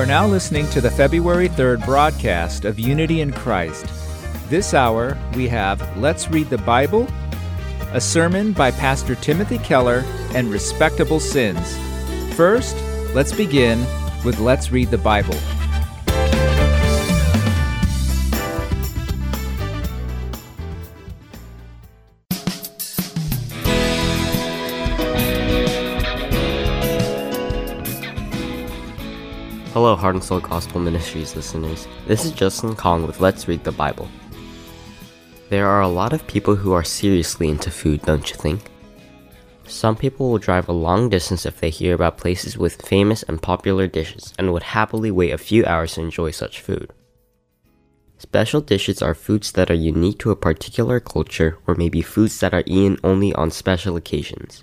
are now listening to the February 3rd broadcast of Unity in Christ. This hour, we have Let's Read the Bible, a sermon by Pastor Timothy Keller, and Respectable Sins. First, let's begin with Let's Read the Bible. Hello, Heart and Seoul Gospel Ministries listeners. This is Justin Kong with Let's Read the Bible. There are a lot of people who are seriously into food, don't you think? Some people will drive a long distance if they hear about places with famous and popular dishes and would happily wait a few hours to enjoy such food. Special dishes are foods that are unique to a particular culture or maybe foods that are eaten only on special occasions.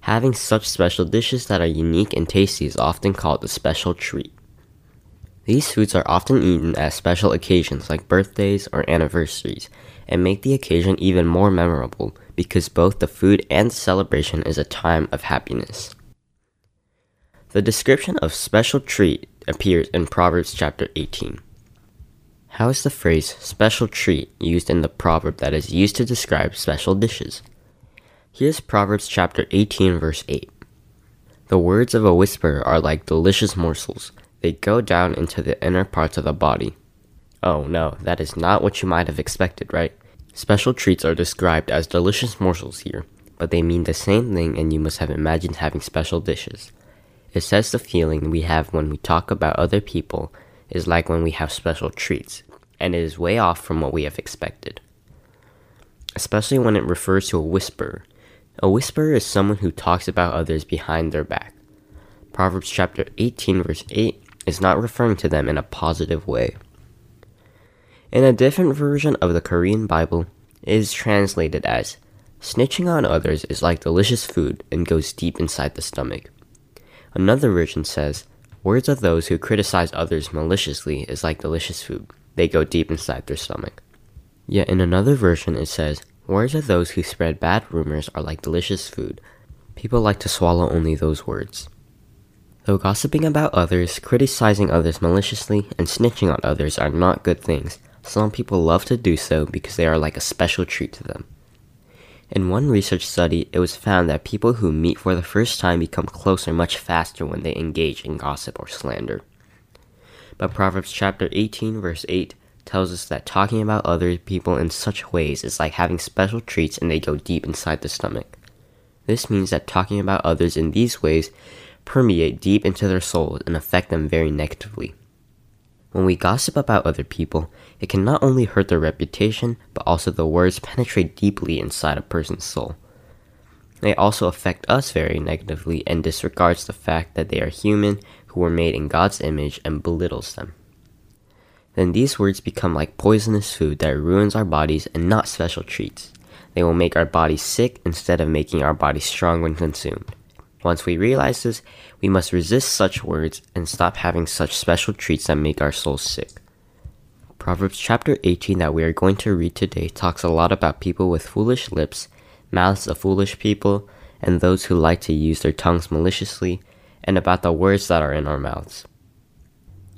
Having such special dishes that are unique and tasty is often called a special treat. These foods are often eaten at special occasions like birthdays or anniversaries and make the occasion even more memorable because both the food and celebration is a time of happiness. The description of special treat appears in Proverbs chapter 18. How is the phrase special treat used in the proverb that is used to describe special dishes? Here's Proverbs chapter 18 verse 8. The words of a whisperer are like delicious morsels they go down into the inner parts of the body. Oh no, that is not what you might have expected, right? Special treats are described as delicious morsels here, but they mean the same thing and you must have imagined having special dishes. It says the feeling we have when we talk about other people is like when we have special treats, and it is way off from what we have expected. Especially when it refers to a whisperer. A whisperer is someone who talks about others behind their back. Proverbs chapter 18 verse 8 is not referring to them in a positive way. In a different version of the Korean Bible, it is translated as Snitching on others is like delicious food and goes deep inside the stomach. Another version says, Words of those who criticize others maliciously is like delicious food. They go deep inside their stomach. Yet in another version it says, Words of those who spread bad rumors are like delicious food. People like to swallow only those words. Though gossiping about others, criticizing others maliciously, and snitching on others are not good things, some people love to do so because they are like a special treat to them. In one research study, it was found that people who meet for the first time become closer much faster when they engage in gossip or slander. But Proverbs chapter 18 verse 8 tells us that talking about other people in such ways is like having special treats and they go deep inside the stomach. This means that talking about others in these ways permeate deep into their souls and affect them very negatively. When we gossip about other people, it can not only hurt their reputation, but also the words penetrate deeply inside a person's soul. They also affect us very negatively and disregards the fact that they are human who were made in God's image and belittles them. Then these words become like poisonous food that ruins our bodies and not special treats. They will make our bodies sick instead of making our bodies strong when consumed. Once we realize this, we must resist such words and stop having such special treats that make our souls sick. Proverbs chapter 18 that we are going to read today talks a lot about people with foolish lips, mouths of foolish people, and those who like to use their tongues maliciously, and about the words that are in our mouths.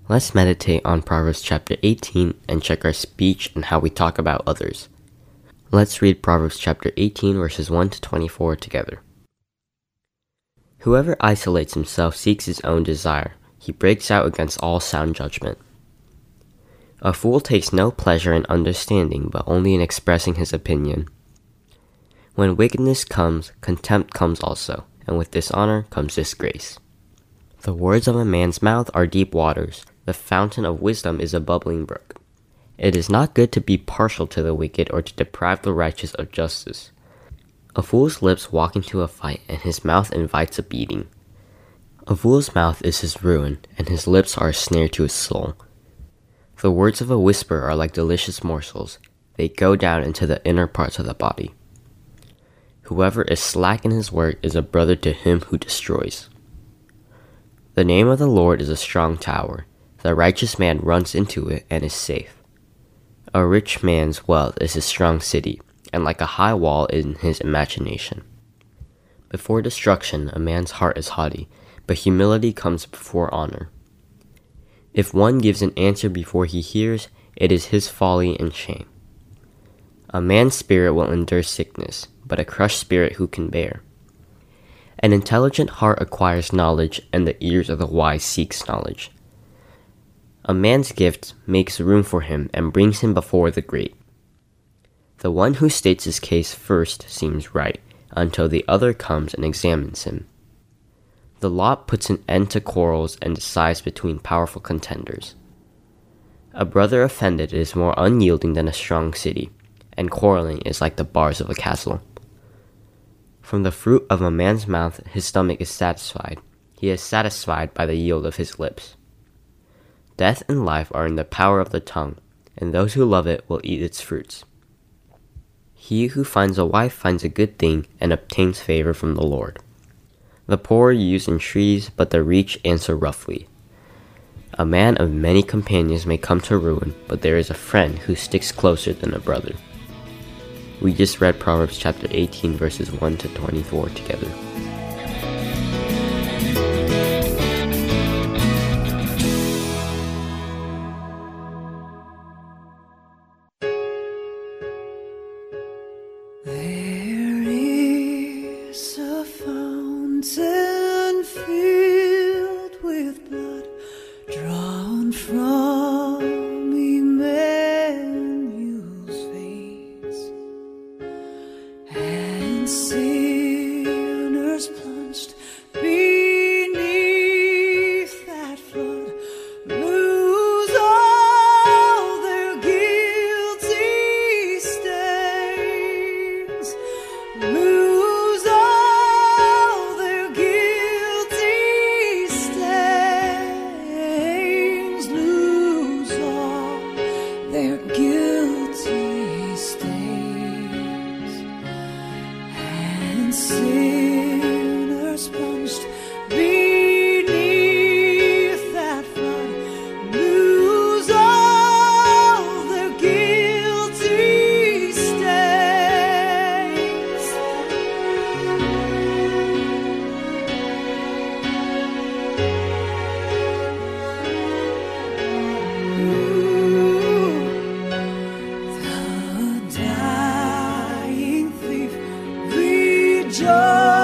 Let's meditate on Proverbs chapter 18 and check our speech and how we talk about others. Let's read Proverbs chapter 18 verses 1 to 24 together. Whoever isolates himself seeks his own desire. He breaks out against all sound judgment. A fool takes no pleasure in understanding, but only in expressing his opinion. When wickedness comes, contempt comes also, and with dishonor comes disgrace. The words of a man's mouth are deep waters, the fountain of wisdom is a bubbling brook. It is not good to be partial to the wicked or to deprive the righteous of justice. A fool's lips walk into a fight, and his mouth invites a beating. A fool's mouth is his ruin, and his lips are a snare to his soul. The words of a whisper are like delicious morsels, they go down into the inner parts of the body. Whoever is slack in his work is a brother to him who destroys. The name of the Lord is a strong tower. The righteous man runs into it and is safe. A rich man's wealth is his strong city and like a high wall in his imagination. Before destruction, a man's heart is haughty, but humility comes before honor. If one gives an answer before he hears, it is his folly and shame. A man's spirit will endure sickness, but a crushed spirit who can bear? An intelligent heart acquires knowledge, and the ears of the wise seeks knowledge. A man's gift makes room for him and brings him before the great. The one who states his case first seems right, until the other comes and examines him. The lot puts an end to quarrels and decides between powerful contenders. A brother offended is more unyielding than a strong city, and quarreling is like the bars of a castle. From the fruit of a man's mouth his stomach is satisfied. He is satisfied by the yield of his lips. Death and life are in the power of the tongue, and those who love it will eat its fruits. He who finds a wife finds a good thing and obtains favor from the Lord. The poor use entreaties, but the rich answer roughly. A man of many companions may come to ruin, but there is a friend who sticks closer than a brother. We just read Proverbs chapter 18, verses 1 to 24 together. Ooh.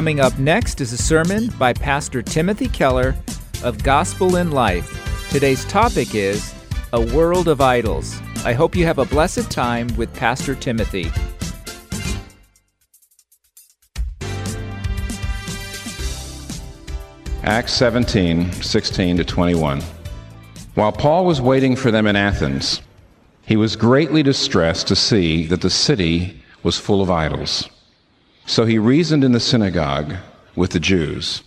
Coming up next is a sermon by Pastor Timothy Keller of Gospel in Life. Today's topic is A World of Idols. I hope you have a blessed time with Pastor Timothy. Acts 17, 16 to 21. While Paul was waiting for them in Athens, he was greatly distressed to see that the city was full of idols. So he reasoned in the synagogue with the Jews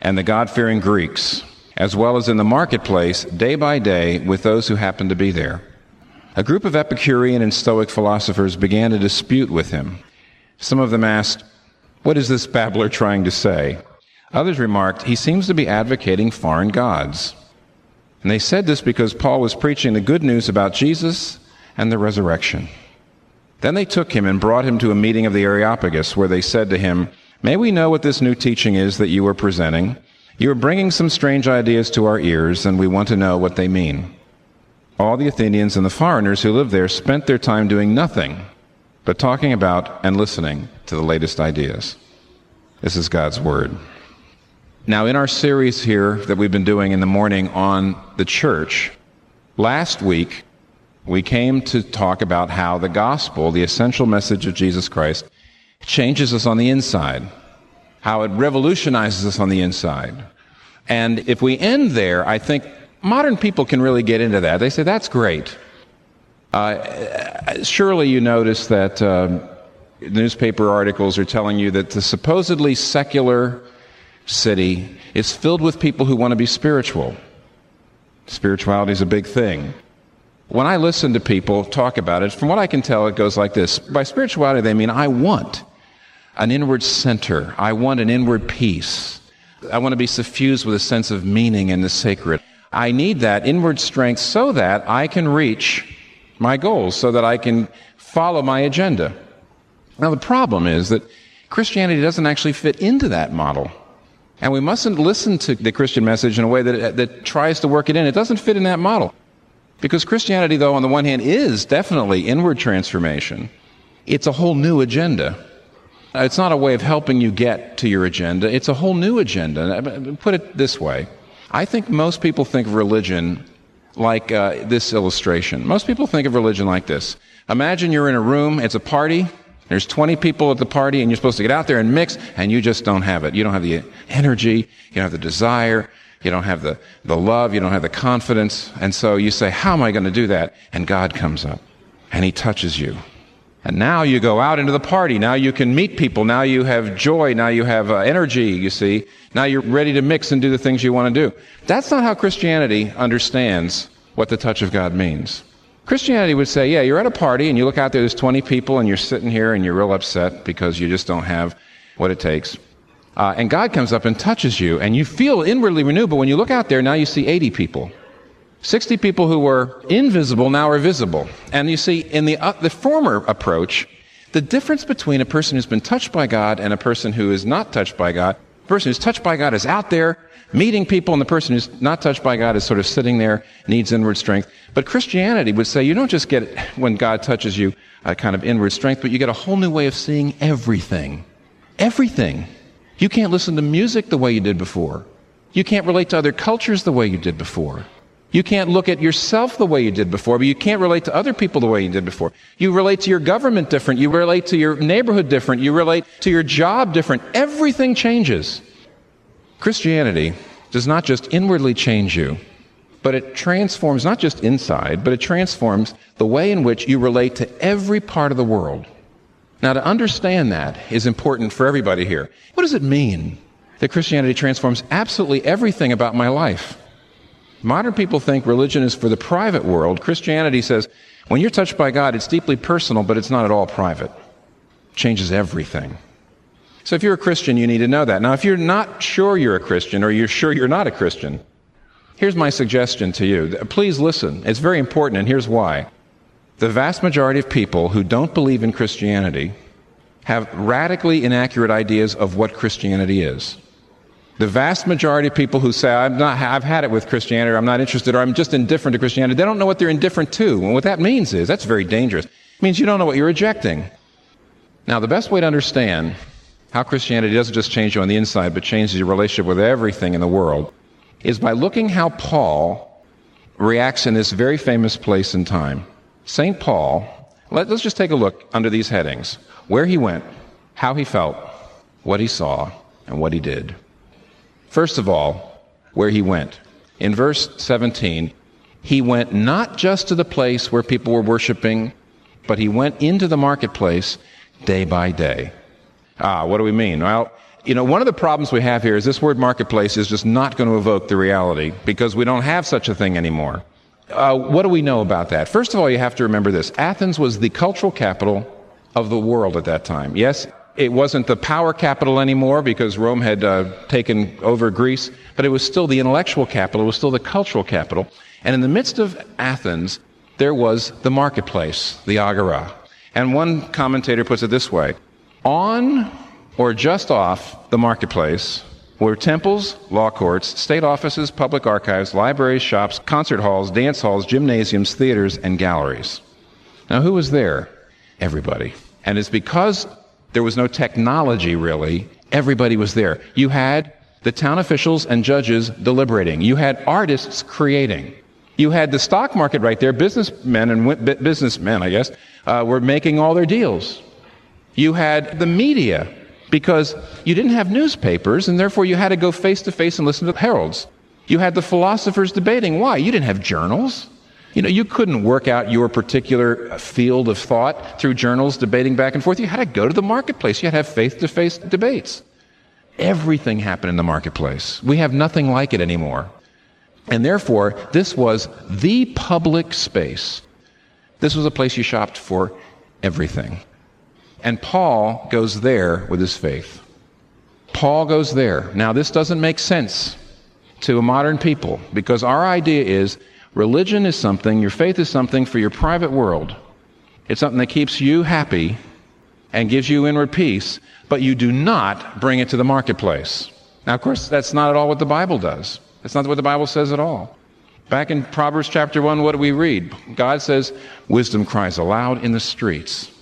and the God fearing Greeks, as well as in the marketplace day by day with those who happened to be there. A group of Epicurean and Stoic philosophers began to dispute with him. Some of them asked, What is this babbler trying to say? Others remarked, He seems to be advocating foreign gods. And they said this because Paul was preaching the good news about Jesus and the resurrection. Then they took him and brought him to a meeting of the Areopagus, where they said to him, May we know what this new teaching is that you are presenting? You are bringing some strange ideas to our ears, and we want to know what they mean. All the Athenians and the foreigners who lived there spent their time doing nothing but talking about and listening to the latest ideas. This is God's Word. Now, in our series here that we've been doing in the morning on the church, last week we came to talk about how the gospel, the essential message of Jesus Christ, changes us on the inside, how it revolutionizes us on the inside. And if we end there, I think modern people can really get into that. They say, that's great. Uh, surely you notice that uh, newspaper articles are telling you that the supposedly secular city is filled with people who want to be spiritual. Spirituality is a big thing. When I listen to people talk about it, from what I can tell, it goes like this. By spirituality, they mean I want an inward center. I want an inward peace. I want to be suffused with a sense of meaning in the sacred. I need that inward strength so that I can reach my goals, so that I can follow my agenda. Now, the problem is that Christianity doesn't actually fit into that model. And we mustn't listen to the Christian message in a way that, that tries to work it in. It doesn't fit in that model. Because Christianity, though, on the one hand, is definitely inward transformation, it's a whole new agenda. It's not a way of helping you get to your agenda, it's a whole new agenda. Put it this way I think most people think of religion like uh, this illustration. Most people think of religion like this Imagine you're in a room, it's a party, there's 20 people at the party and you're supposed to get out there and mix and you just don't have it. You don't have the energy. You don't have the desire. You don't have the, the love. You don't have the confidence. And so you say, how am I going to do that? And God comes up and he touches you. And now you go out into the party. Now you can meet people. Now you have joy. Now you have uh, energy, you see. Now you're ready to mix and do the things you want to do. That's not how Christianity understands what the touch of God means. Christianity would say, yeah, you're at a party and you look out there, there's 20 people, and you're sitting here and you're real upset because you just don't have what it takes. Uh, and God comes up and touches you, and you feel inwardly renewed, but when you look out there, now you see 80 people. 60 people who were invisible now are visible. And you see, in the, uh, the former approach, the difference between a person who's been touched by God and a person who is not touched by God, the person who's touched by God is out there meeting people, and the person who's not touched by God is sort of sitting there, needs inward strength. But Christianity would say you don't just get, when God touches you, a kind of inward strength, but you get a whole new way of seeing everything. Everything. You can't listen to music the way you did before. You can't relate to other cultures the way you did before. You can't look at yourself the way you did before, but you can't relate to other people the way you did before. You relate to your government different. You relate to your neighborhood different. You relate to your job different. Everything changes. Christianity does not just inwardly change you, but it transforms not just inside, but it transforms the way in which you relate to every part of the world. Now, to understand that is important for everybody here. What does it mean that Christianity transforms absolutely everything about my life? Modern people think religion is for the private world. Christianity says when you're touched by God, it's deeply personal, but it's not at all private. It changes everything. So if you're a Christian, you need to know that. Now, if you're not sure you're a Christian or you're sure you're not a Christian, here's my suggestion to you. Please listen. It's very important, and here's why. The vast majority of people who don't believe in Christianity have radically inaccurate ideas of what Christianity is. The vast majority of people who say, I've, not, I've had it with Christianity, or I'm not interested, or I'm just indifferent to Christianity, they don't know what they're indifferent to. And what that means is, that's very dangerous. It means you don't know what you're rejecting. Now, the best way to understand how Christianity doesn't just change you on the inside, but changes your relationship with everything in the world, is by looking how Paul reacts in this very famous place and time. St. Paul, let, us just take a look under these headings where he went, how he felt, what he saw, and what he did. First of all, where he went. In verse 17, he went not just to the place where people were worshiping, but he went into the marketplace day by day. Ah, what do we mean? Well, you know, one of the problems we have here is this word marketplace is just not going to evoke the reality because we don't have such a thing anymore. Uh, what do we know about that? First of all, you have to remember this Athens was the cultural capital of the world at that time. Yes, it wasn't the power capital anymore because Rome had uh, taken over Greece, but it was still the intellectual capital, it was still the cultural capital. And in the midst of Athens, there was the marketplace, the agora. And one commentator puts it this way On or just off the marketplace were temples, law courts, state offices, public archives, libraries, shops, concert halls, dance halls, gymnasiums, theaters, and galleries. Now, who was there? Everybody. And it's because there was no technology really, everybody was there. You had the town officials and judges deliberating, you had artists creating. You had the stock market right there. Businessmen and businessmen, I guess, uh, were making all their deals. You had the media because you didn't have newspapers, and therefore you had to go face to face and listen to heralds. You had the philosophers debating. Why? You didn't have journals. You know, you couldn't work out your particular field of thought through journals debating back and forth. You had to go to the marketplace. You had to have face to face debates. Everything happened in the marketplace. We have nothing like it anymore. And therefore, this was the public space. This was a place you shopped for everything. And Paul goes there with his faith. Paul goes there. Now, this doesn't make sense to a modern people because our idea is religion is something, your faith is something for your private world. It's something that keeps you happy and gives you inward peace, but you do not bring it to the marketplace. Now, of course, that's not at all what the Bible does. That's not what the Bible says at all. Back in Proverbs chapter 1, what do we read? God says, Wisdom cries aloud in the streets.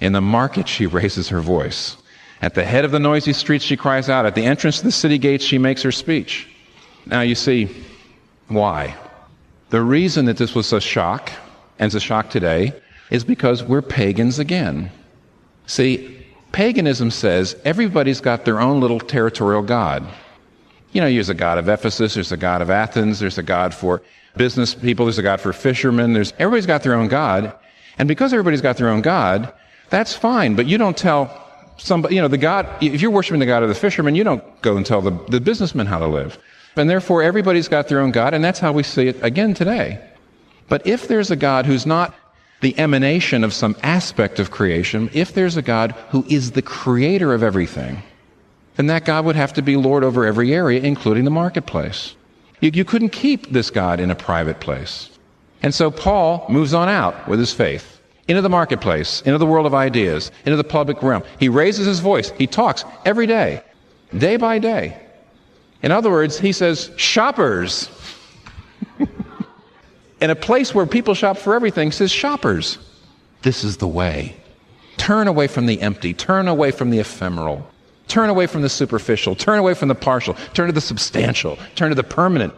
In the market, she raises her voice. At the head of the noisy streets, she cries out. At the entrance to the city gates, she makes her speech. Now, you see, why? The reason that this was a shock, and it's a shock today, is because we're pagans again. See, paganism says everybody's got their own little territorial God. You know, there's a God of Ephesus, there's a God of Athens, there's a God for business people, there's a God for fishermen, there's everybody's got their own God. And because everybody's got their own God, that's fine, but you don't tell somebody, you know, the God, if you're worshiping the God of the fishermen, you don't go and tell the, the businessmen how to live. And therefore, everybody's got their own God, and that's how we see it again today. But if there's a God who's not the emanation of some aspect of creation, if there's a God who is the creator of everything, then that God would have to be Lord over every area, including the marketplace. You, you couldn't keep this God in a private place. And so Paul moves on out with his faith into the marketplace, into the world of ideas, into the public realm. He raises his voice. He talks every day, day by day. In other words, he says, shoppers. in a place where people shop for everything, says, shoppers. This is the way. Turn away from the empty, turn away from the ephemeral, turn away from the superficial, turn away from the partial, turn to the substantial, turn to the permanent.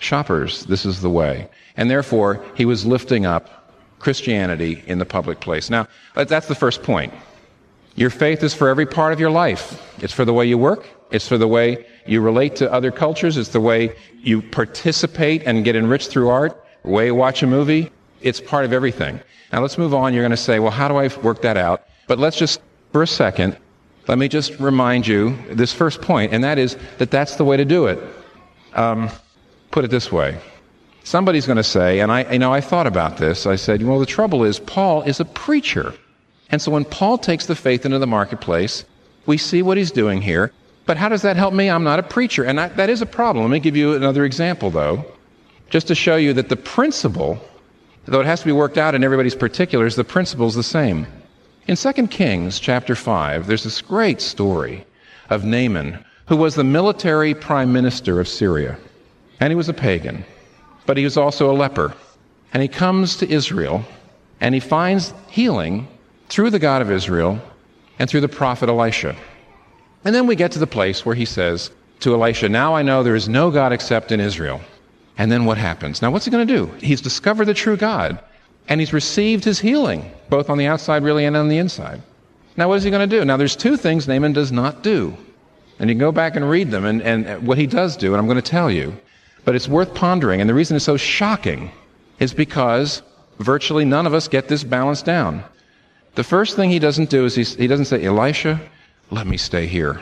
Shoppers, this is the way. And therefore, he was lifting up Christianity in the public place. Now, that's the first point. Your faith is for every part of your life. It's for the way you work. It's for the way you relate to other cultures. It's the way you participate and get enriched through art, the way you watch a movie. It's part of everything. Now let's move on. You're going to say, well, how do I work that out? But let's just, for a second, let me just remind you this first point, and that is that that's the way to do it. Um, put it this way Somebody's going to say, and I, you know, I thought about this. I said, well, the trouble is, Paul is a preacher. And so when Paul takes the faith into the marketplace, we see what he's doing here. But how does that help me? I'm not a preacher. And I, that is a problem. Let me give you another example, though, just to show you that the principle, though it has to be worked out in everybody's particulars, the principle is the same. In 2 Kings chapter 5, there's this great story of Naaman, who was the military prime minister of Syria. And he was a pagan but he was also a leper. And he comes to Israel and he finds healing through the God of Israel and through the prophet Elisha. And then we get to the place where he says to Elisha, Now I know there is no God except in Israel. And then what happens? Now, what's he going to do? He's discovered the true God, and he's received his healing, both on the outside, really, and on the inside. Now, what is he going to do? Now, there's two things Naaman does not do. And you can go back and read them and, and what he does do, and I'm going to tell you. But it's worth pondering. And the reason it's so shocking is because virtually none of us get this balance down. The first thing he doesn't do is he doesn't say, Elisha, let me stay here.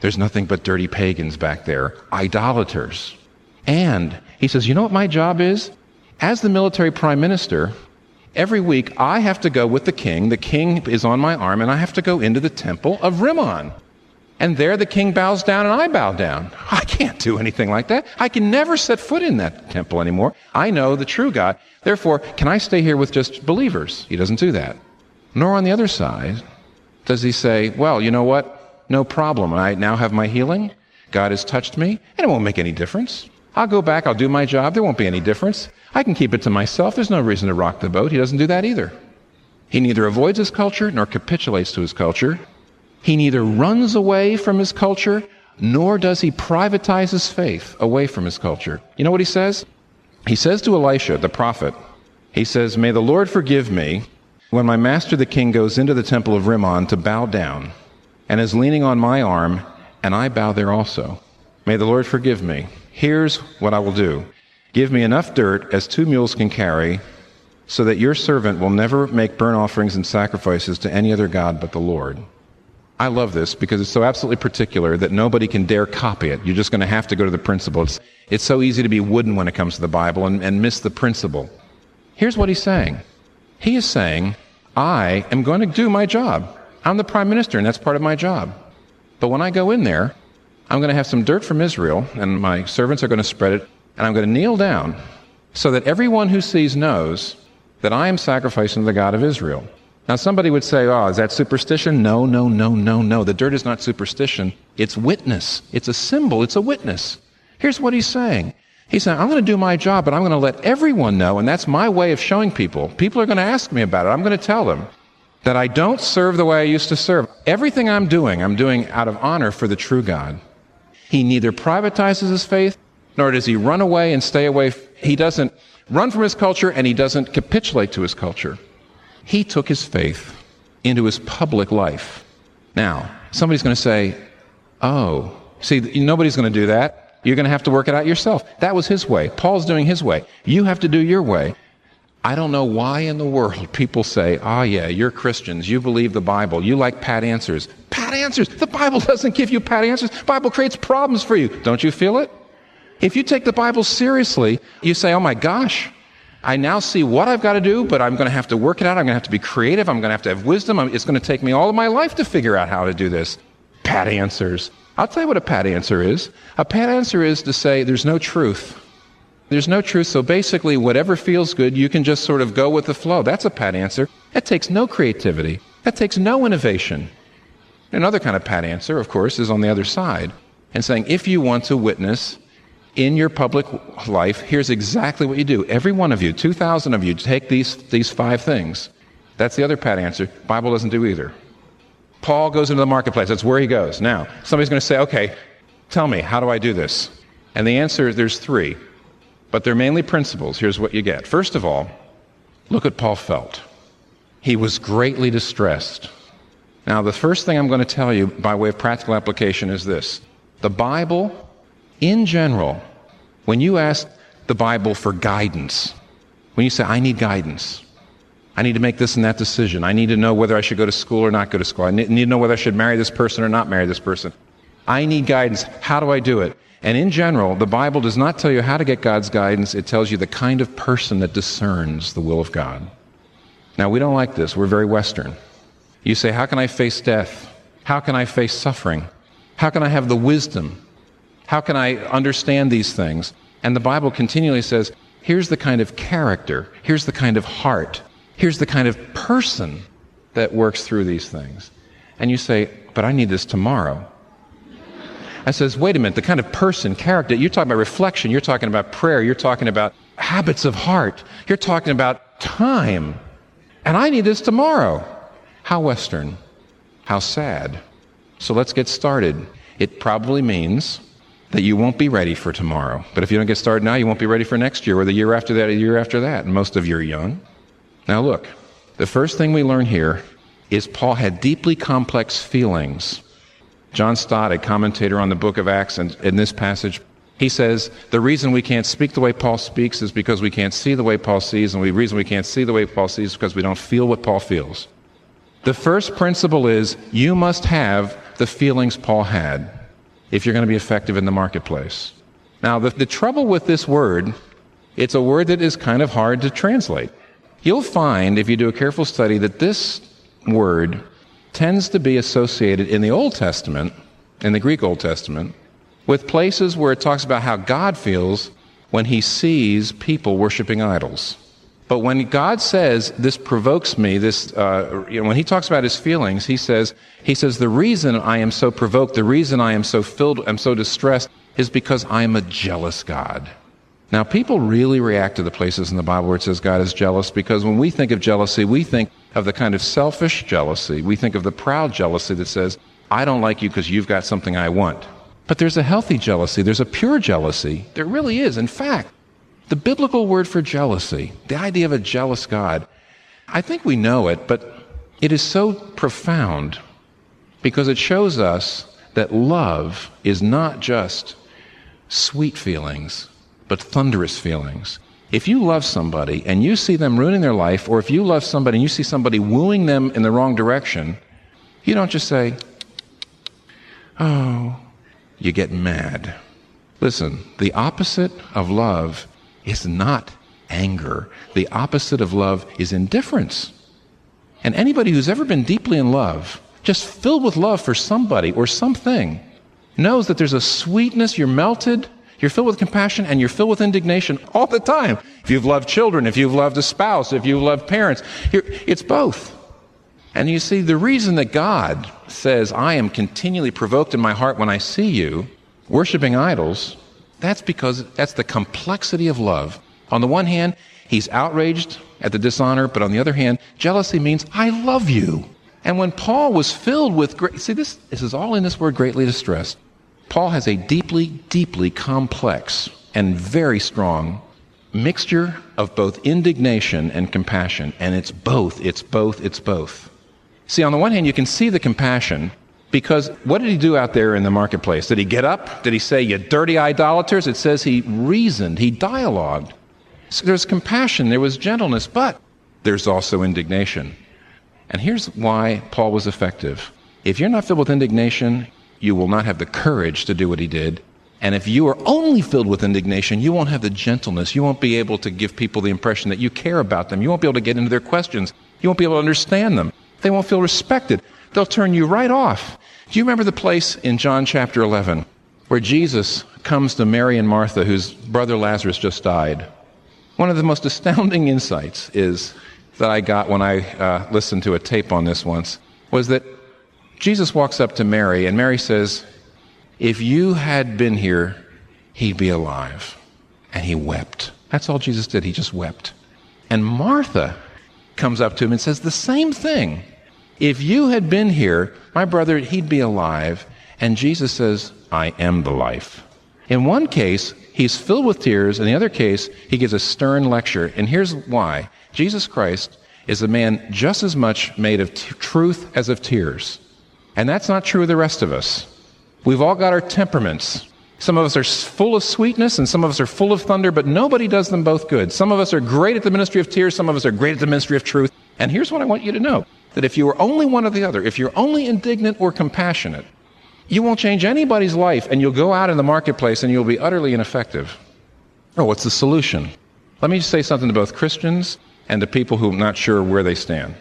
There's nothing but dirty pagans back there, idolaters. And he says, You know what my job is? As the military prime minister, every week I have to go with the king. The king is on my arm, and I have to go into the temple of Rimmon. And there the king bows down and I bow down. I can't do anything like that. I can never set foot in that temple anymore. I know the true God. Therefore, can I stay here with just believers? He doesn't do that. Nor on the other side does he say, well, you know what? No problem. I now have my healing. God has touched me, and it won't make any difference. I'll go back, I'll do my job, there won't be any difference. I can keep it to myself, there's no reason to rock the boat. He doesn't do that either. He neither avoids his culture nor capitulates to his culture. He neither runs away from his culture nor does he privatize his faith away from his culture. You know what he says? He says to Elisha, the prophet, he says, May the Lord forgive me when my master the king goes into the temple of Rimmon to bow down and is leaning on my arm, and I bow there also. May the Lord forgive me. Here's what I will do Give me enough dirt as two mules can carry, so that your servant will never make burnt offerings and sacrifices to any other God but the Lord. I love this because it's so absolutely particular that nobody can dare copy it. You're just going to have to go to the principle. It's, it's so easy to be wooden when it comes to the Bible and, and miss the principle. Here's what he's saying He is saying, I am going to do my job. I'm the prime minister, and that's part of my job. But when I go in there, I'm going to have some dirt from Israel, and my servants are going to spread it, and I'm going to kneel down so that everyone who sees knows that I am sacrificing to the God of Israel. Now, somebody would say, oh, is that superstition? No, no, no, no, no. The dirt is not superstition. It's witness. It's a symbol. It's a witness. Here's what he's saying. He's saying, I'm going to do my job, but I'm going to let everyone know, and that's my way of showing people. People are going to ask me about it. I'm going to tell them that I don't serve the way I used to serve. Everything I'm doing, I'm doing out of honor for the true God. He neither privatizes his faith, nor does he run away and stay away. He doesn't run from his culture, and he doesn't capitulate to his culture. He took his faith into his public life. Now, somebody's going to say, oh, see, nobody's going to do that. You're going to have to work it out yourself. That was his way. Paul's doing his way. You have to do your way. I don't know why in the world people say, oh, yeah, you're Christians. You believe the Bible. You like pat answers. Pat answers. The Bible doesn't give you pat answers. The Bible creates problems for you. Don't you feel it? If you take the Bible seriously, you say, oh my gosh, I now see what I've got to do, but I'm going to have to work it out. I'm going to have to be creative. I'm going to have to have wisdom. It's going to take me all of my life to figure out how to do this. Pat answers. I'll tell you what a pat answer is. A pat answer is to say there's no truth. There's no truth, so basically, whatever feels good, you can just sort of go with the flow. That's a pat answer. That takes no creativity. That takes no innovation. Another kind of pat answer, of course, is on the other side and saying, if you want to witness in your public life, here's exactly what you do. Every one of you, 2,000 of you, take these, these five things. That's the other pat answer. Bible doesn't do either. Paul goes into the marketplace. That's where he goes. Now, somebody's going to say, okay, tell me, how do I do this? And the answer, is there's three. But they're mainly principles. Here's what you get. First of all, look at Paul felt. He was greatly distressed. Now, the first thing I'm going to tell you by way of practical application is this the Bible in general, when you ask the Bible for guidance, when you say, I need guidance, I need to make this and that decision, I need to know whether I should go to school or not go to school, I need to know whether I should marry this person or not marry this person, I need guidance. How do I do it? And in general, the Bible does not tell you how to get God's guidance, it tells you the kind of person that discerns the will of God. Now, we don't like this. We're very Western. You say, How can I face death? How can I face suffering? How can I have the wisdom how can I understand these things? And the Bible continually says, here's the kind of character, here's the kind of heart, here's the kind of person that works through these things. And you say, but I need this tomorrow. I says, wait a minute, the kind of person, character, you're talking about reflection, you're talking about prayer, you're talking about habits of heart, you're talking about time. And I need this tomorrow. How Western. How sad. So let's get started. It probably means that you won't be ready for tomorrow. But if you don't get started now, you won't be ready for next year or the year after that, or the year after that. And most of you are young. Now, look, the first thing we learn here is Paul had deeply complex feelings. John Stott, a commentator on the book of Acts, and in this passage, he says the reason we can't speak the way Paul speaks is because we can't see the way Paul sees, and the reason we can't see the way Paul sees is because we don't feel what Paul feels. The first principle is you must have the feelings Paul had if you're going to be effective in the marketplace. Now, the, the trouble with this word, it's a word that is kind of hard to translate. You'll find, if you do a careful study, that this word tends to be associated in the Old Testament, in the Greek Old Testament, with places where it talks about how God feels when he sees people worshiping idols. But when God says this provokes me, this uh, you know, when He talks about His feelings, He says He says the reason I am so provoked, the reason I am so filled, I'm so distressed, is because I am a jealous God. Now, people really react to the places in the Bible where it says God is jealous because when we think of jealousy, we think of the kind of selfish jealousy. We think of the proud jealousy that says, I don't like you because you've got something I want. But there's a healthy jealousy, there's a pure jealousy. There really is. In fact, the biblical word for jealousy, the idea of a jealous God, I think we know it, but it is so profound because it shows us that love is not just sweet feelings, but thunderous feelings. If you love somebody and you see them ruining their life, or if you love somebody and you see somebody wooing them in the wrong direction, you don't just say, oh, you get mad. Listen, the opposite of love is not anger. The opposite of love is indifference. And anybody who's ever been deeply in love, just filled with love for somebody or something, knows that there's a sweetness, you're melted, you're filled with compassion, and you're filled with indignation all the time. If you've loved children, if you've loved a spouse, if you've loved parents, it's both. And you see, the reason that God says, I am continually provoked in my heart when I see you worshiping idols, that's because that's the complexity of love. On the one hand, he's outraged at the dishonor, but on the other hand, jealousy means I love you. And when Paul was filled with great, see this, this is all in this word greatly distressed. Paul has a deeply, deeply complex and very strong mixture of both indignation and compassion. And it's both, it's both, it's both. See, on the one hand, you can see the compassion because what did he do out there in the marketplace? Did he get up? Did he say, You dirty idolaters? It says he reasoned, he dialogued. So there's compassion, there was gentleness, but there's also indignation. And here's why Paul was effective. If you're not filled with indignation, you will not have the courage to do what he did. And if you are only filled with indignation, you won't have the gentleness. You won't be able to give people the impression that you care about them. You won't be able to get into their questions. You won't be able to understand them. They won't feel respected. They'll turn you right off. Do you remember the place in John chapter 11 where Jesus comes to Mary and Martha, whose brother Lazarus just died? One of the most astounding insights is that I got when I uh, listened to a tape on this once was that Jesus walks up to Mary, and Mary says, If you had been here, he'd be alive. And he wept. That's all Jesus did. He just wept. And Martha comes up to him and says the same thing. If you had been here, my brother, he'd be alive. And Jesus says, I am the life. In one case, he's filled with tears. In the other case, he gives a stern lecture. And here's why Jesus Christ is a man just as much made of t- truth as of tears. And that's not true of the rest of us. We've all got our temperaments. Some of us are full of sweetness and some of us are full of thunder, but nobody does them both good. Some of us are great at the ministry of tears, some of us are great at the ministry of truth. And here's what I want you to know that if you are only one or the other, if you're only indignant or compassionate, you won't change anybody's life and you'll go out in the marketplace and you'll be utterly ineffective. Oh, what's the solution? Let me just say something to both Christians and to people who are not sure where they stand.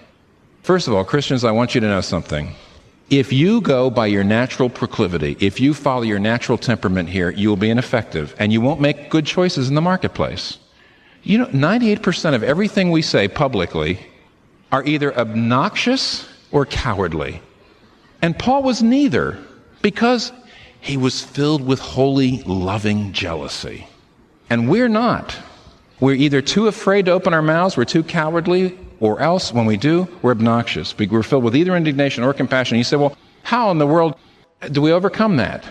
First of all, Christians, I want you to know something. If you go by your natural proclivity, if you follow your natural temperament here, you will be ineffective and you won't make good choices in the marketplace. You know, 98% of everything we say publicly are either obnoxious or cowardly. And Paul was neither because he was filled with holy, loving jealousy. And we're not. We're either too afraid to open our mouths, we're too cowardly, or else when we do, we're obnoxious. We're filled with either indignation or compassion. You say, well, how in the world Do we overcome that?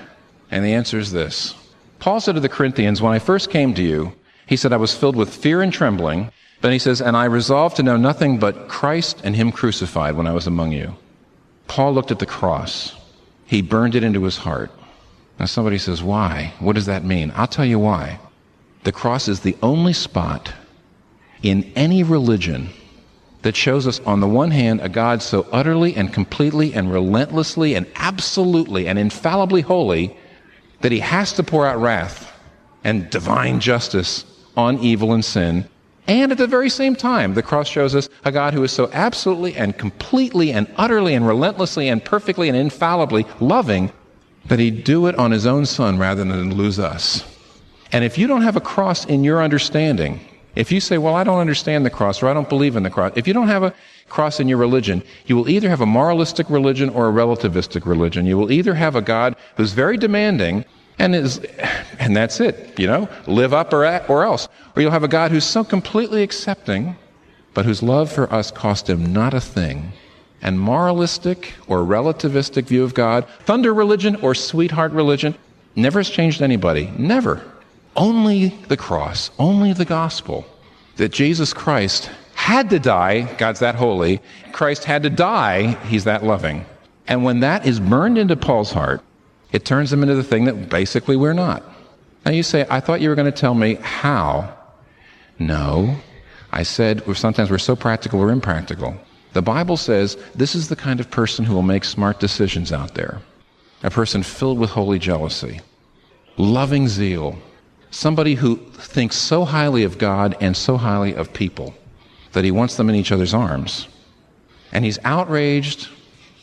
And the answer is this Paul said to the Corinthians, When I first came to you, he said, I was filled with fear and trembling. But he says, And I resolved to know nothing but Christ and Him crucified when I was among you. Paul looked at the cross, he burned it into his heart. Now somebody says, Why? What does that mean? I'll tell you why. The cross is the only spot in any religion that shows us, on the one hand, a God so utterly and completely and relentlessly and absolutely and infallibly holy that he has to pour out wrath and divine justice on evil and sin. And at the very same time, the cross shows us a God who is so absolutely and completely and utterly and relentlessly and perfectly and infallibly loving that he'd do it on his own son rather than lose us. And if you don't have a cross in your understanding, if you say, Well, I don't understand the cross or I don't believe in the cross, if you don't have a cross in your religion, you will either have a moralistic religion or a relativistic religion. You will either have a God who's very demanding and is and that's it, you know, live up or, at, or else. Or you'll have a God who's so completely accepting, but whose love for us cost him not a thing. And moralistic or relativistic view of God, thunder religion or sweetheart religion, never has changed anybody. Never. Only the cross, only the gospel. That Jesus Christ had to die, God's that holy. Christ had to die, he's that loving. And when that is burned into Paul's heart, it turns them into the thing that basically we're not. Now you say, I thought you were going to tell me how. No. I said, sometimes we're so practical or impractical. The Bible says this is the kind of person who will make smart decisions out there. A person filled with holy jealousy, loving zeal, Somebody who thinks so highly of God and so highly of people that he wants them in each other's arms. And he's outraged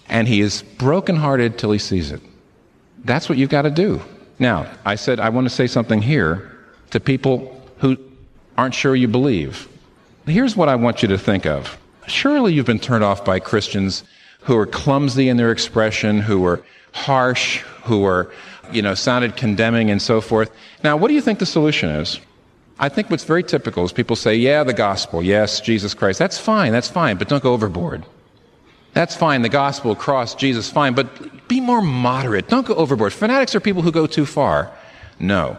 and he is brokenhearted till he sees it. That's what you've got to do. Now, I said I want to say something here to people who aren't sure you believe. Here's what I want you to think of. Surely you've been turned off by Christians who are clumsy in their expression, who are harsh, who are you know, sounded condemning and so forth. Now, what do you think the solution is? I think what's very typical is people say, yeah, the gospel, yes, Jesus Christ. That's fine, that's fine, but don't go overboard. That's fine, the gospel, cross, Jesus, fine, but be more moderate. Don't go overboard. Fanatics are people who go too far. No.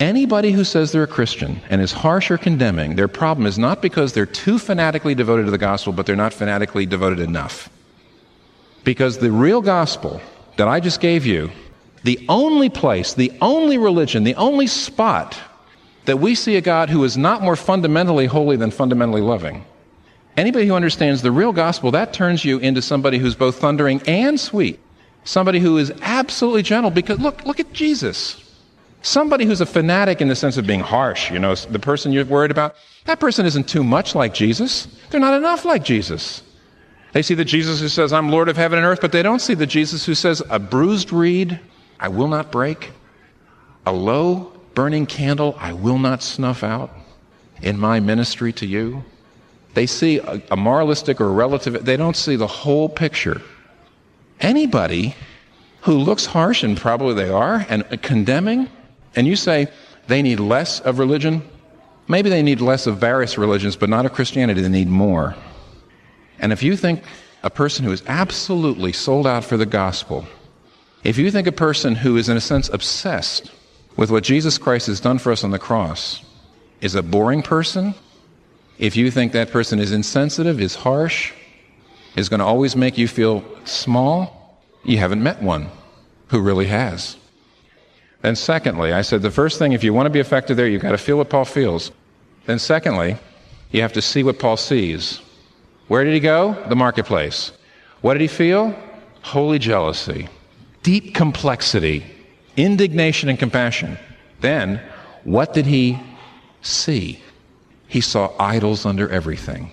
Anybody who says they're a Christian and is harsh or condemning, their problem is not because they're too fanatically devoted to the gospel, but they're not fanatically devoted enough. Because the real gospel that I just gave you the only place, the only religion, the only spot that we see a God who is not more fundamentally holy than fundamentally loving. Anybody who understands the real gospel, that turns you into somebody who's both thundering and sweet. Somebody who is absolutely gentle because look, look at Jesus. Somebody who's a fanatic in the sense of being harsh, you know, the person you're worried about, that person isn't too much like Jesus. They're not enough like Jesus. They see the Jesus who says, I'm Lord of heaven and earth, but they don't see the Jesus who says, a bruised reed I will not break. A low burning candle I will not snuff out in my ministry to you. They see a, a moralistic or relative, they don't see the whole picture. Anybody who looks harsh, and probably they are, and condemning, and you say they need less of religion, maybe they need less of various religions, but not of Christianity, they need more. And if you think a person who is absolutely sold out for the gospel if you think a person who is, in a sense, obsessed with what Jesus Christ has done for us on the cross is a boring person, if you think that person is insensitive, is harsh, is going to always make you feel small, you haven't met one who really has. Then, secondly, I said the first thing, if you want to be effective there, you've got to feel what Paul feels. Then, secondly, you have to see what Paul sees. Where did he go? The marketplace. What did he feel? Holy jealousy deep complexity, indignation, and compassion. Then, what did he see? He saw idols under everything.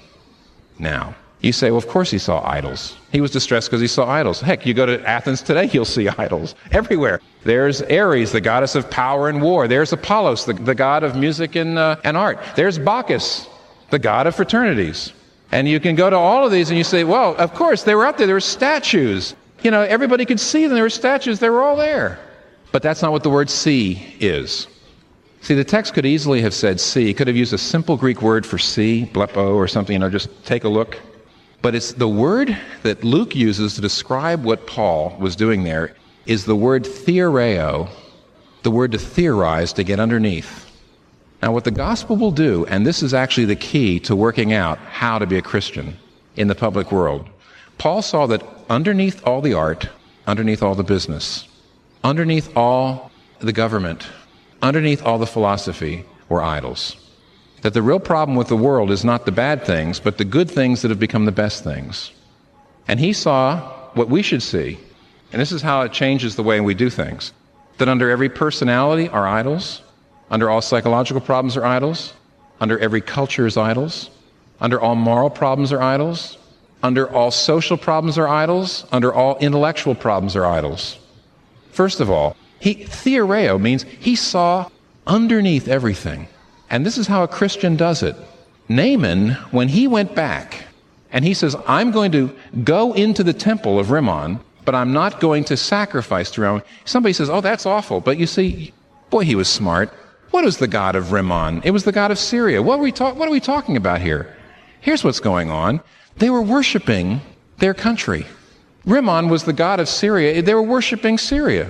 Now, you say, well, of course he saw idols. He was distressed because he saw idols. Heck, you go to Athens today, you'll see idols everywhere. There's Ares, the goddess of power and war. There's Apollos, the, the god of music and, uh, and art. There's Bacchus, the god of fraternities. And you can go to all of these and you say, well, of course, they were up there. There were statues. You know, everybody could see them. There were statues, they were all there. But that's not what the word see is. See, the text could easily have said see. It could have used a simple Greek word for see, blepo or something, you know, just take a look. But it's the word that Luke uses to describe what Paul was doing there is the word theoreo, the word to theorize, to get underneath. Now, what the gospel will do, and this is actually the key to working out how to be a Christian in the public world, Paul saw that underneath all the art, underneath all the business, underneath all the government, underneath all the philosophy were idols. That the real problem with the world is not the bad things, but the good things that have become the best things. And he saw what we should see, and this is how it changes the way we do things that under every personality are idols, under all psychological problems are idols, under every culture is idols, under all moral problems are idols, under all social problems are idols, under all intellectual problems are idols. First of all, he, theoreo means he saw underneath everything. And this is how a Christian does it. Naaman, when he went back, and he says, I'm going to go into the temple of Rimmon, but I'm not going to sacrifice to Rimmon. Somebody says, Oh, that's awful. But you see, boy, he was smart. What was the god of Rimmon? It was the god of Syria. What we, ta- what are we talking about here? Here's what's going on. They were worshiping their country. Rimmon was the god of Syria. They were worshiping Syria.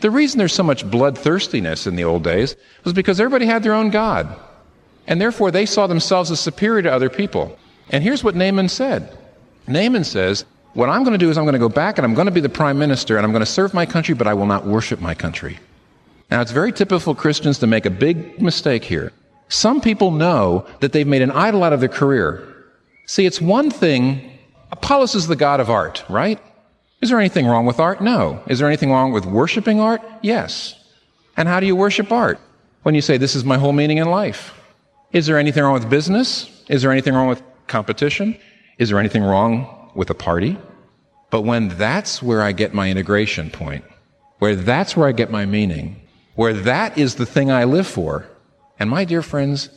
The reason there's so much bloodthirstiness in the old days was because everybody had their own God. And therefore they saw themselves as superior to other people. And here's what Naaman said Naaman says, What I'm going to do is I'm going to go back and I'm going to be the prime minister and I'm going to serve my country, but I will not worship my country. Now, it's very typical Christians to make a big mistake here. Some people know that they've made an idol out of their career. See, it's one thing, Apollos is the god of art, right? Is there anything wrong with art? No. Is there anything wrong with worshiping art? Yes. And how do you worship art? When you say, This is my whole meaning in life. Is there anything wrong with business? Is there anything wrong with competition? Is there anything wrong with a party? But when that's where I get my integration point, where that's where I get my meaning, where that is the thing I live for, and my dear friends,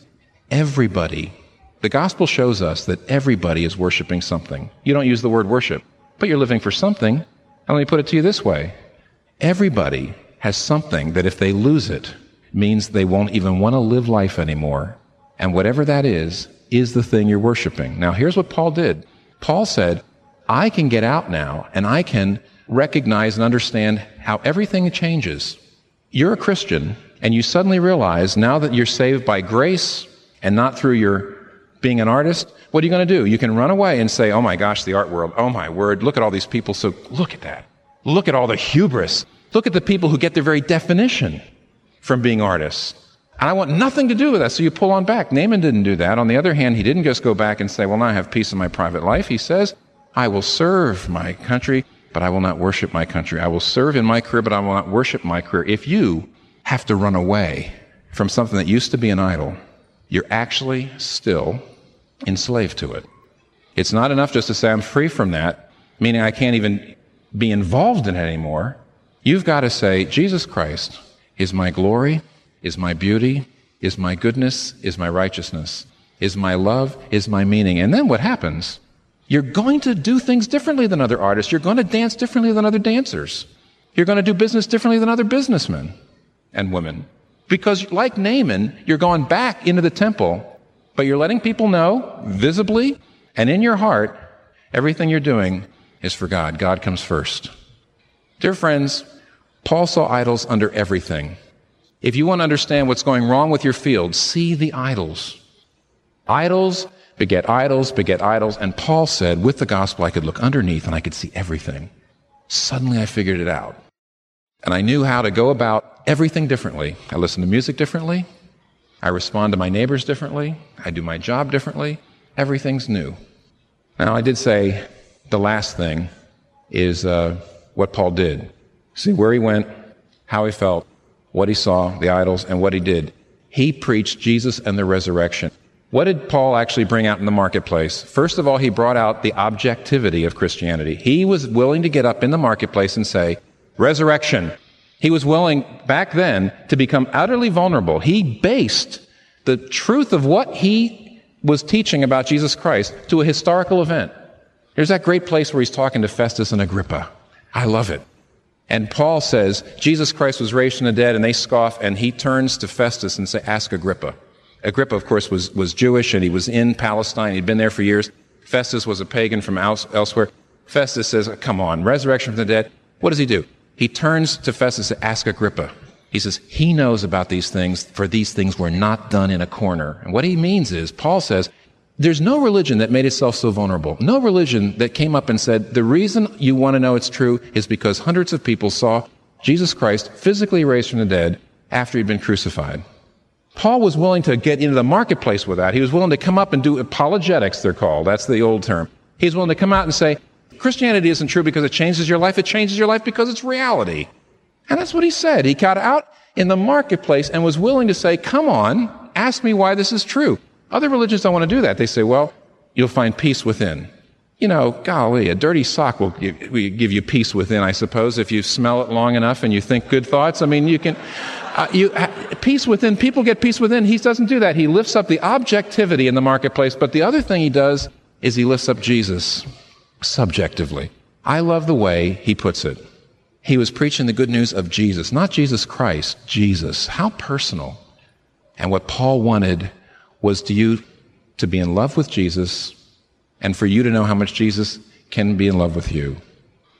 everybody, the gospel shows us that everybody is worshiping something. You don't use the word worship but you're living for something. And let me put it to you this way everybody has something that if they lose it, means they won't even want to live life anymore. And whatever that is, is the thing you're worshiping. Now, here's what Paul did Paul said, I can get out now and I can recognize and understand how everything changes. You're a Christian, and you suddenly realize now that you're saved by grace and not through your being an artist, what are you going to do? You can run away and say, oh my gosh, the art world, oh my word, look at all these people. So look at that. Look at all the hubris. Look at the people who get their very definition from being artists. And I want nothing to do with that. So you pull on back. Naaman didn't do that. On the other hand, he didn't just go back and say, well, now I have peace in my private life. He says, I will serve my country, but I will not worship my country. I will serve in my career, but I will not worship my career. If you have to run away from something that used to be an idol, you're actually still enslaved to it. It's not enough just to say, I'm free from that, meaning I can't even be involved in it anymore. You've got to say, Jesus Christ is my glory, is my beauty, is my goodness, is my righteousness, is my love, is my meaning. And then what happens? You're going to do things differently than other artists. You're going to dance differently than other dancers. You're going to do business differently than other businessmen and women. Because like Naaman, you're going back into the temple but you're letting people know visibly and in your heart everything you're doing is for God. God comes first. Dear friends, Paul saw idols under everything. If you want to understand what's going wrong with your field, see the idols. Idols beget idols, beget idols. And Paul said, with the gospel, I could look underneath and I could see everything. Suddenly I figured it out. And I knew how to go about everything differently. I listened to music differently. I respond to my neighbors differently. I do my job differently. Everything's new. Now, I did say the last thing is uh, what Paul did. See where he went, how he felt, what he saw, the idols, and what he did. He preached Jesus and the resurrection. What did Paul actually bring out in the marketplace? First of all, he brought out the objectivity of Christianity. He was willing to get up in the marketplace and say, resurrection, he was willing back then to become utterly vulnerable. He based the truth of what he was teaching about Jesus Christ to a historical event. There's that great place where he's talking to Festus and Agrippa. I love it. And Paul says, Jesus Christ was raised from the dead, and they scoff, and he turns to Festus and say, ask Agrippa. Agrippa, of course, was, was Jewish, and he was in Palestine. He'd been there for years. Festus was a pagan from elsewhere. Festus says, come on, resurrection from the dead. What does he do? He turns to Festus to ask Agrippa. He says, He knows about these things, for these things were not done in a corner. And what he means is, Paul says, there's no religion that made itself so vulnerable. No religion that came up and said, the reason you want to know it's true is because hundreds of people saw Jesus Christ physically raised from the dead after he'd been crucified. Paul was willing to get into the marketplace with that. He was willing to come up and do apologetics, they're called. That's the old term. He's willing to come out and say, Christianity isn't true because it changes your life. It changes your life because it's reality. And that's what he said. He got out in the marketplace and was willing to say, come on, ask me why this is true. Other religions don't want to do that. They say, well, you'll find peace within. You know, golly, a dirty sock will give, you peace within, I suppose, if you smell it long enough and you think good thoughts. I mean, you can, uh, you, peace within, people get peace within. He doesn't do that. He lifts up the objectivity in the marketplace. But the other thing he does is he lifts up Jesus subjectively. I love the way he puts it. He was preaching the good news of Jesus, not Jesus Christ, Jesus. How personal. And what Paul wanted was to you to be in love with Jesus and for you to know how much Jesus can be in love with you.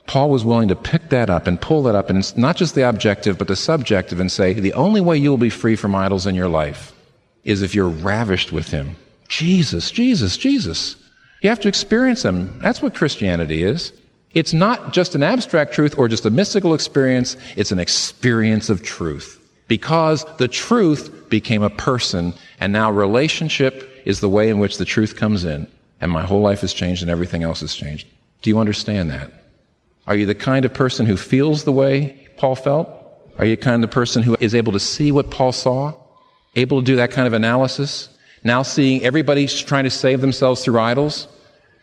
Paul was willing to pick that up and pull that up, and it's not just the objective, but the subjective, and say, the only way you will be free from idols in your life is if you're ravished with Him. Jesus, Jesus, Jesus. You have to experience them. That's what Christianity is. It's not just an abstract truth or just a mystical experience, it's an experience of truth. Because the truth became a person, and now relationship is the way in which the truth comes in, and my whole life has changed and everything else has changed. Do you understand that? Are you the kind of person who feels the way Paul felt? Are you the kind of person who is able to see what Paul saw? Able to do that kind of analysis? Now seeing everybody's trying to save themselves through idols?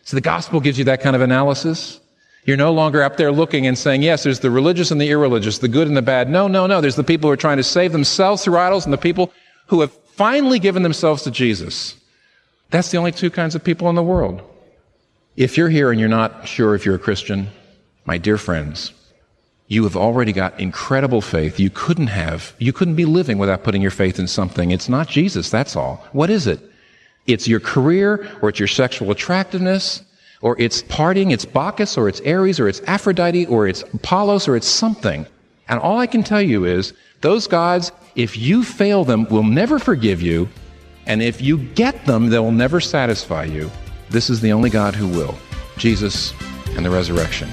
So the gospel gives you that kind of analysis. You're no longer up there looking and saying, yes, there's the religious and the irreligious, the good and the bad. No, no, no. There's the people who are trying to save themselves through idols and the people who have finally given themselves to Jesus. That's the only two kinds of people in the world. If you're here and you're not sure if you're a Christian, my dear friends, you have already got incredible faith. You couldn't have, you couldn't be living without putting your faith in something. It's not Jesus, that's all. What is it? It's your career, or it's your sexual attractiveness, or it's partying, it's Bacchus, or it's Ares, or it's Aphrodite, or it's Apollos, or it's something. And all I can tell you is, those gods, if you fail them, will never forgive you. And if you get them, they will never satisfy you. This is the only God who will Jesus and the resurrection.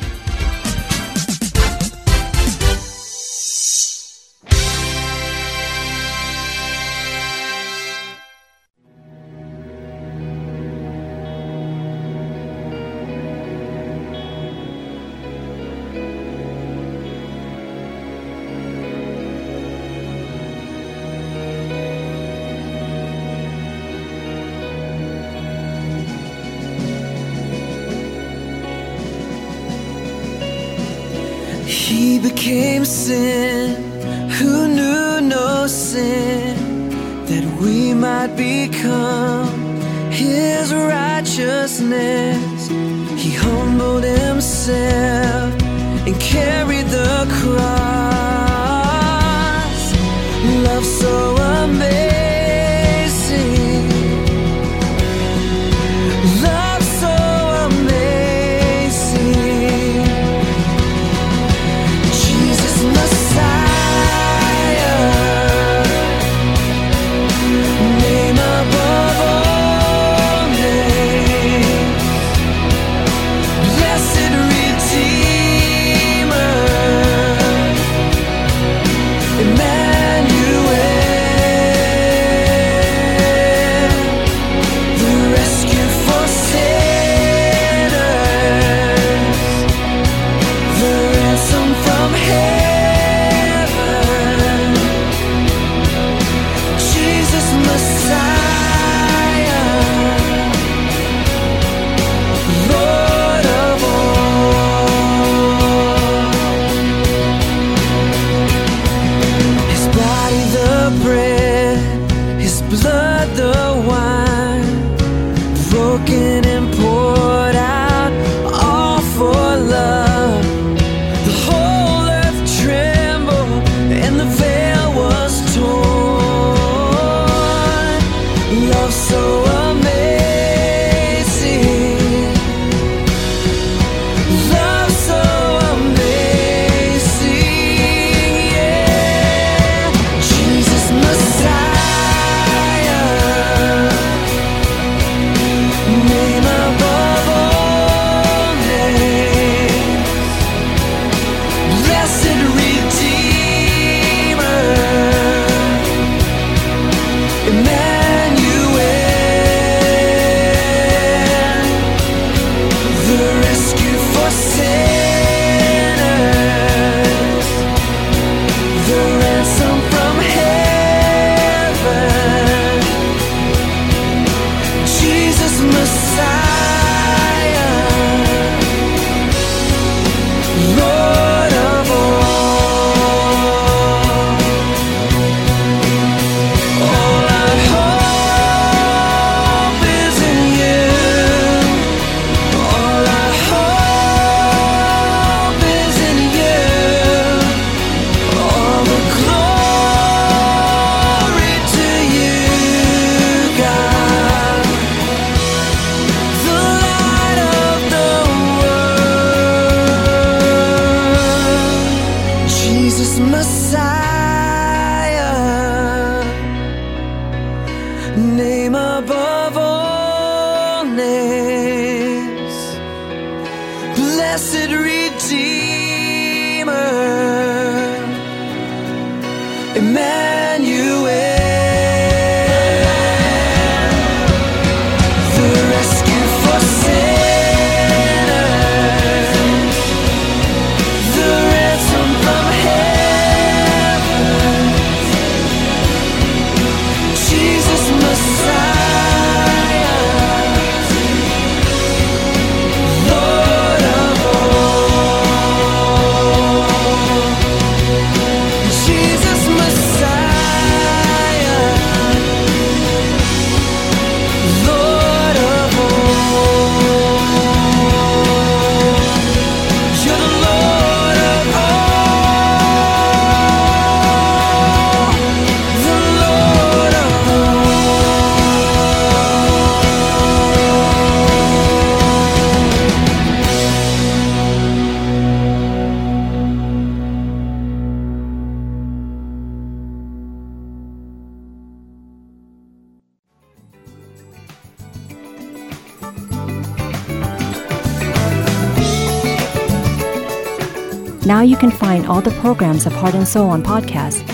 Now you can find all the programs of Heart and Seoul on podcast.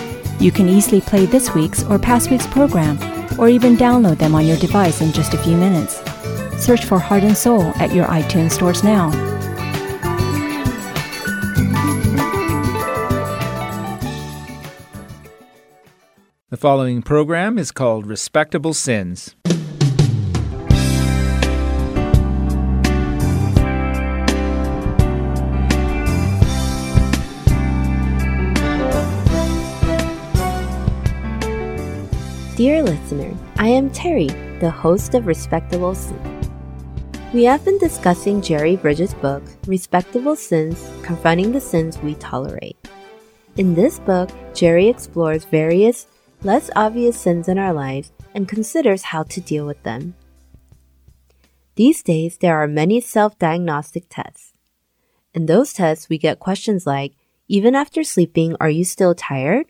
You can easily play this week's or past week's program, or even download them on your device in just a few minutes. Search for Heart and Seoul at your iTunes stores now. The following program is called Respectable Sins. Dear listener, I am Terry, the host of Respectable Sins. We have been discussing Jerry Bridges' book, Respectable Sins Confronting the Sins We Tolerate. In this book, Jerry explores various, less obvious sins in our lives and considers how to deal with them. These days, there are many self diagnostic tests. In those tests, we get questions like Even after sleeping, are you still tired?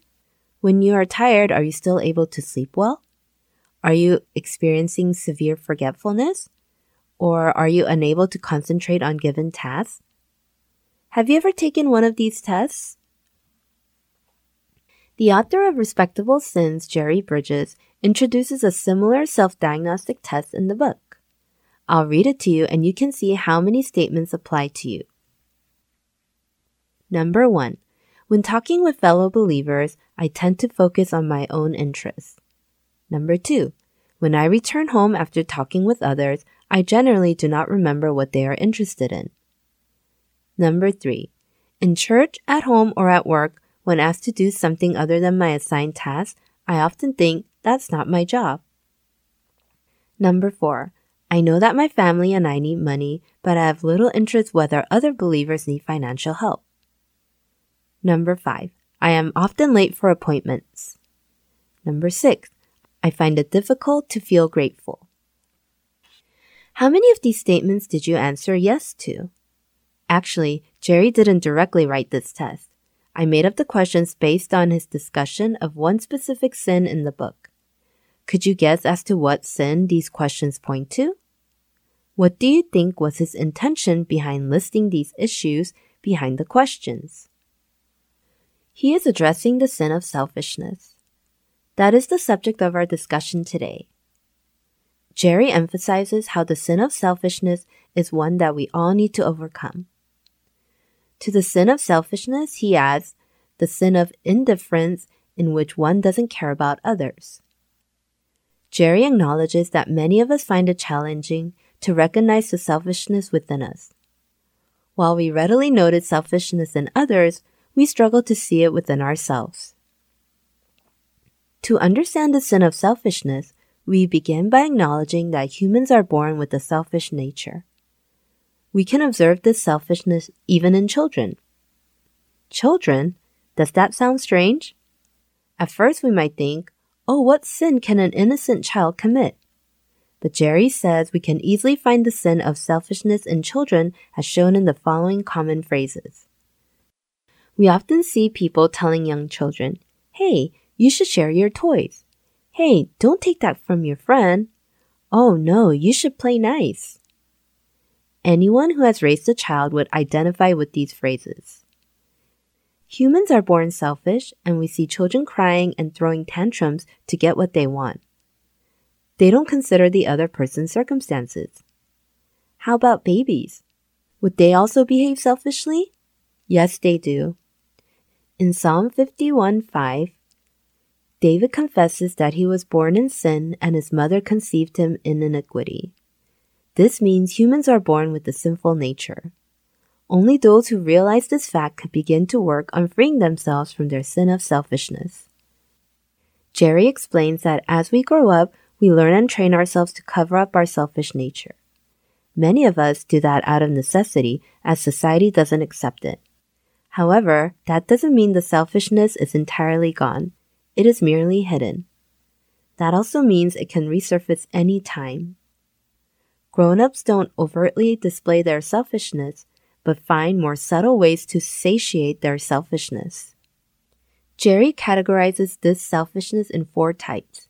When you are tired, are you still able to sleep well? Are you experiencing severe forgetfulness? Or are you unable to concentrate on given tasks? Have you ever taken one of these tests? The author of Respectable Sins, Jerry Bridges, introduces a similar self diagnostic test in the book. I'll read it to you and you can see how many statements apply to you. Number one, when talking with fellow believers, I tend to focus on my own interests. Number two, when I return home after talking with others, I generally do not remember what they are interested in. Number three, in church, at home, or at work, when asked to do something other than my assigned task, I often think that's not my job. Number four, I know that my family and I need money, but I have little interest whether other believers need financial help. Number five, I am often late for appointments. Number six, I find it difficult to feel grateful. How many of these statements did you answer yes to? Actually, Jerry didn't directly write this test. I made up the questions based on his discussion of one specific sin in the book. Could you guess as to what sin these questions point to? What do you think was his intention behind listing these issues behind the questions? He is addressing the sin of selfishness. That is the subject of our discussion today. Jerry emphasizes how the sin of selfishness is one that we all need to overcome. To the sin of selfishness, he adds the sin of indifference in which one doesn't care about others. Jerry acknowledges that many of us find it challenging to recognize the selfishness within us. While we readily notice selfishness in others, we struggle to see it within ourselves. To understand the sin of selfishness, we begin by acknowledging that humans are born with a selfish nature. We can observe this selfishness even in children. Children? Does that sound strange? At first, we might think, oh, what sin can an innocent child commit? But Jerry says we can easily find the sin of selfishness in children as shown in the following common phrases. We often see people telling young children, hey, you should share your toys. Hey, don't take that from your friend. Oh no, you should play nice. Anyone who has raised a child would identify with these phrases. Humans are born selfish, and we see children crying and throwing tantrums to get what they want. They don't consider the other person's circumstances. How about babies? Would they also behave selfishly? Yes, they do. In Psalm 51 5, David confesses that he was born in sin and his mother conceived him in iniquity. This means humans are born with a sinful nature. Only those who realize this fact could begin to work on freeing themselves from their sin of selfishness. Jerry explains that as we grow up, we learn and train ourselves to cover up our selfish nature. Many of us do that out of necessity as society doesn't accept it. However, that doesn't mean the selfishness is entirely gone. It is merely hidden. That also means it can resurface any time. Grown-ups don't overtly display their selfishness, but find more subtle ways to satiate their selfishness. Jerry categorizes this selfishness in four types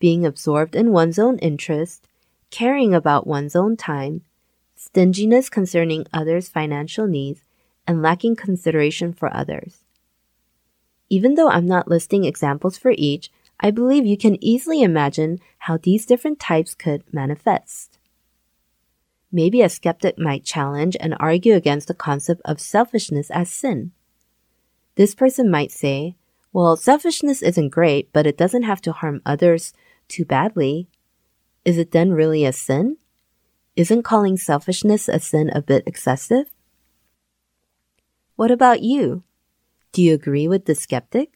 being absorbed in one's own interest, caring about one's own time, stinginess concerning others' financial needs, and lacking consideration for others. Even though I'm not listing examples for each, I believe you can easily imagine how these different types could manifest. Maybe a skeptic might challenge and argue against the concept of selfishness as sin. This person might say, well, selfishness isn't great, but it doesn't have to harm others too badly. Is it then really a sin? Isn't calling selfishness a sin a bit excessive? What about you? Do you agree with the skeptic?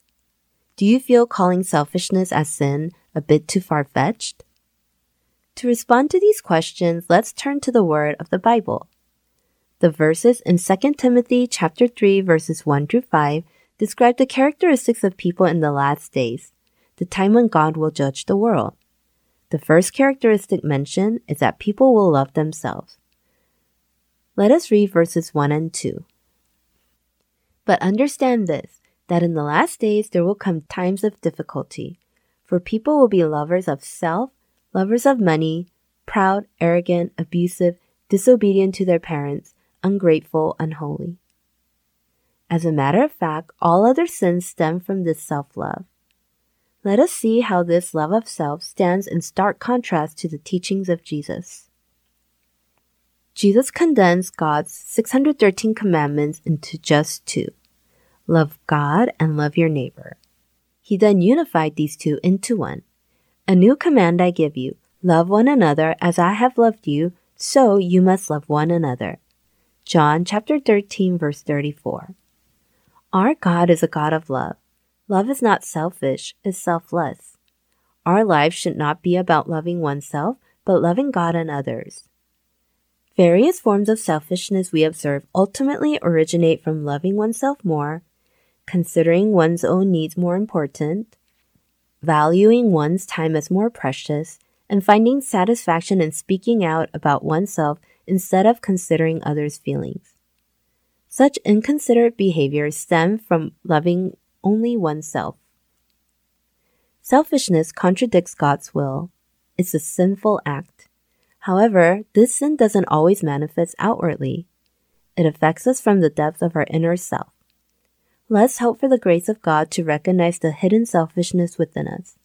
Do you feel calling selfishness as sin a bit too far fetched? To respond to these questions, let's turn to the word of the Bible. The verses in 2 Timothy chapter 3 verses 1 through 5 describe the characteristics of people in the last days, the time when God will judge the world. The first characteristic mentioned is that people will love themselves. Let us read verses 1 and 2. But understand this, that in the last days there will come times of difficulty, for people will be lovers of self, lovers of money, proud, arrogant, abusive, disobedient to their parents, ungrateful, unholy. As a matter of fact, all other sins stem from this self love. Let us see how this love of self stands in stark contrast to the teachings of Jesus. Jesus condensed God's 613 commandments into just two love God and love your neighbor. He then unified these two into one. A new command I give you love one another as I have loved you, so you must love one another. John chapter 13, verse 34. Our God is a God of love. Love is not selfish, it's selfless. Our lives should not be about loving oneself, but loving God and others. Various forms of selfishness we observe ultimately originate from loving oneself more, considering one's own needs more important, valuing one's time as more precious, and finding satisfaction in speaking out about oneself instead of considering others' feelings. Such inconsiderate behaviors stem from loving only oneself. Selfishness contradicts God's will. It's a sinful act. However, this sin doesn't always manifest outwardly. It affects us from the depths of our inner self. Let's hope for the grace of God to recognize the hidden selfishness within us.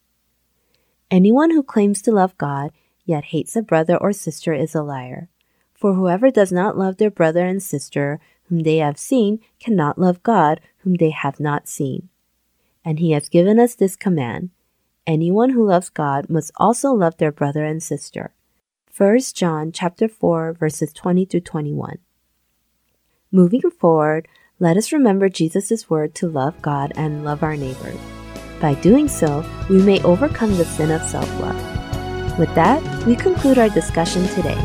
Anyone who claims to love God yet hates a brother or sister is a liar. For whoever does not love their brother and sister whom they have seen cannot love God whom they have not seen and he has given us this command anyone who loves God must also love their brother and sister. 1 John chapter 4 verses 20 to 21. Moving forward, let us remember Jesus' word to love God and love our neighbor. By doing so, we may overcome the sin of self-love. With that, we conclude our discussion today.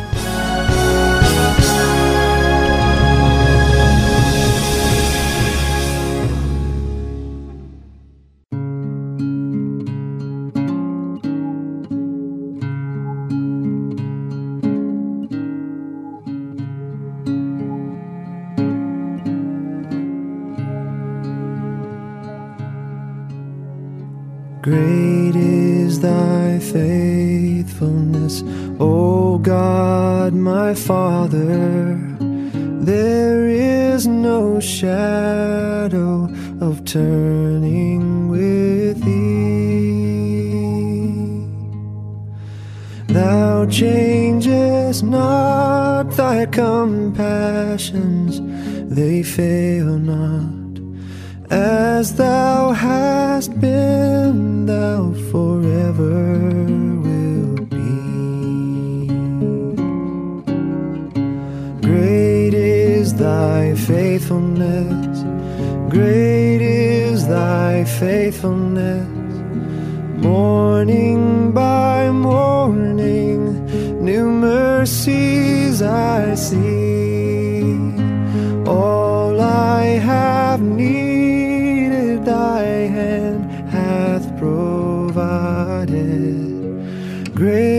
have needed, thy hand hath provided. Great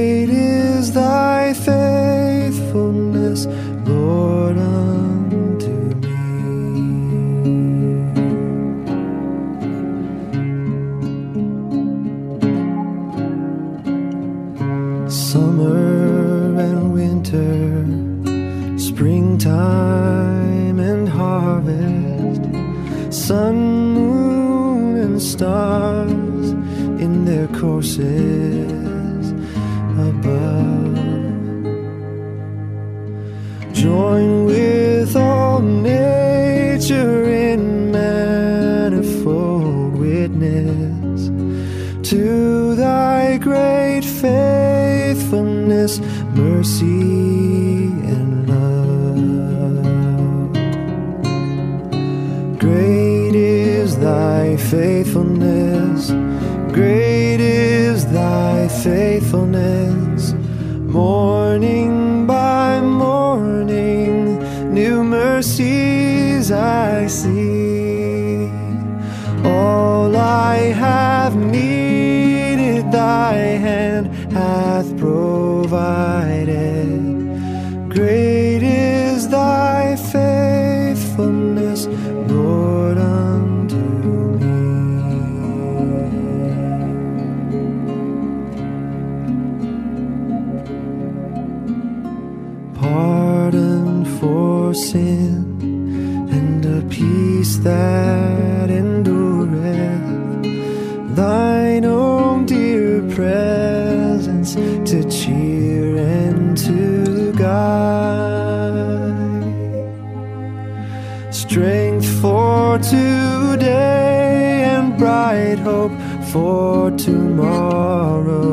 strength for today and bright hope for tomorrow.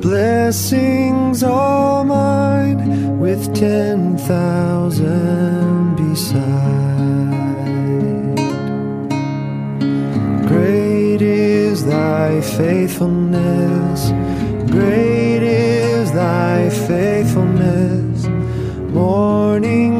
Blessings all mine with ten thousand beside. Great is thy faithfulness, great is thy faithfulness. Morning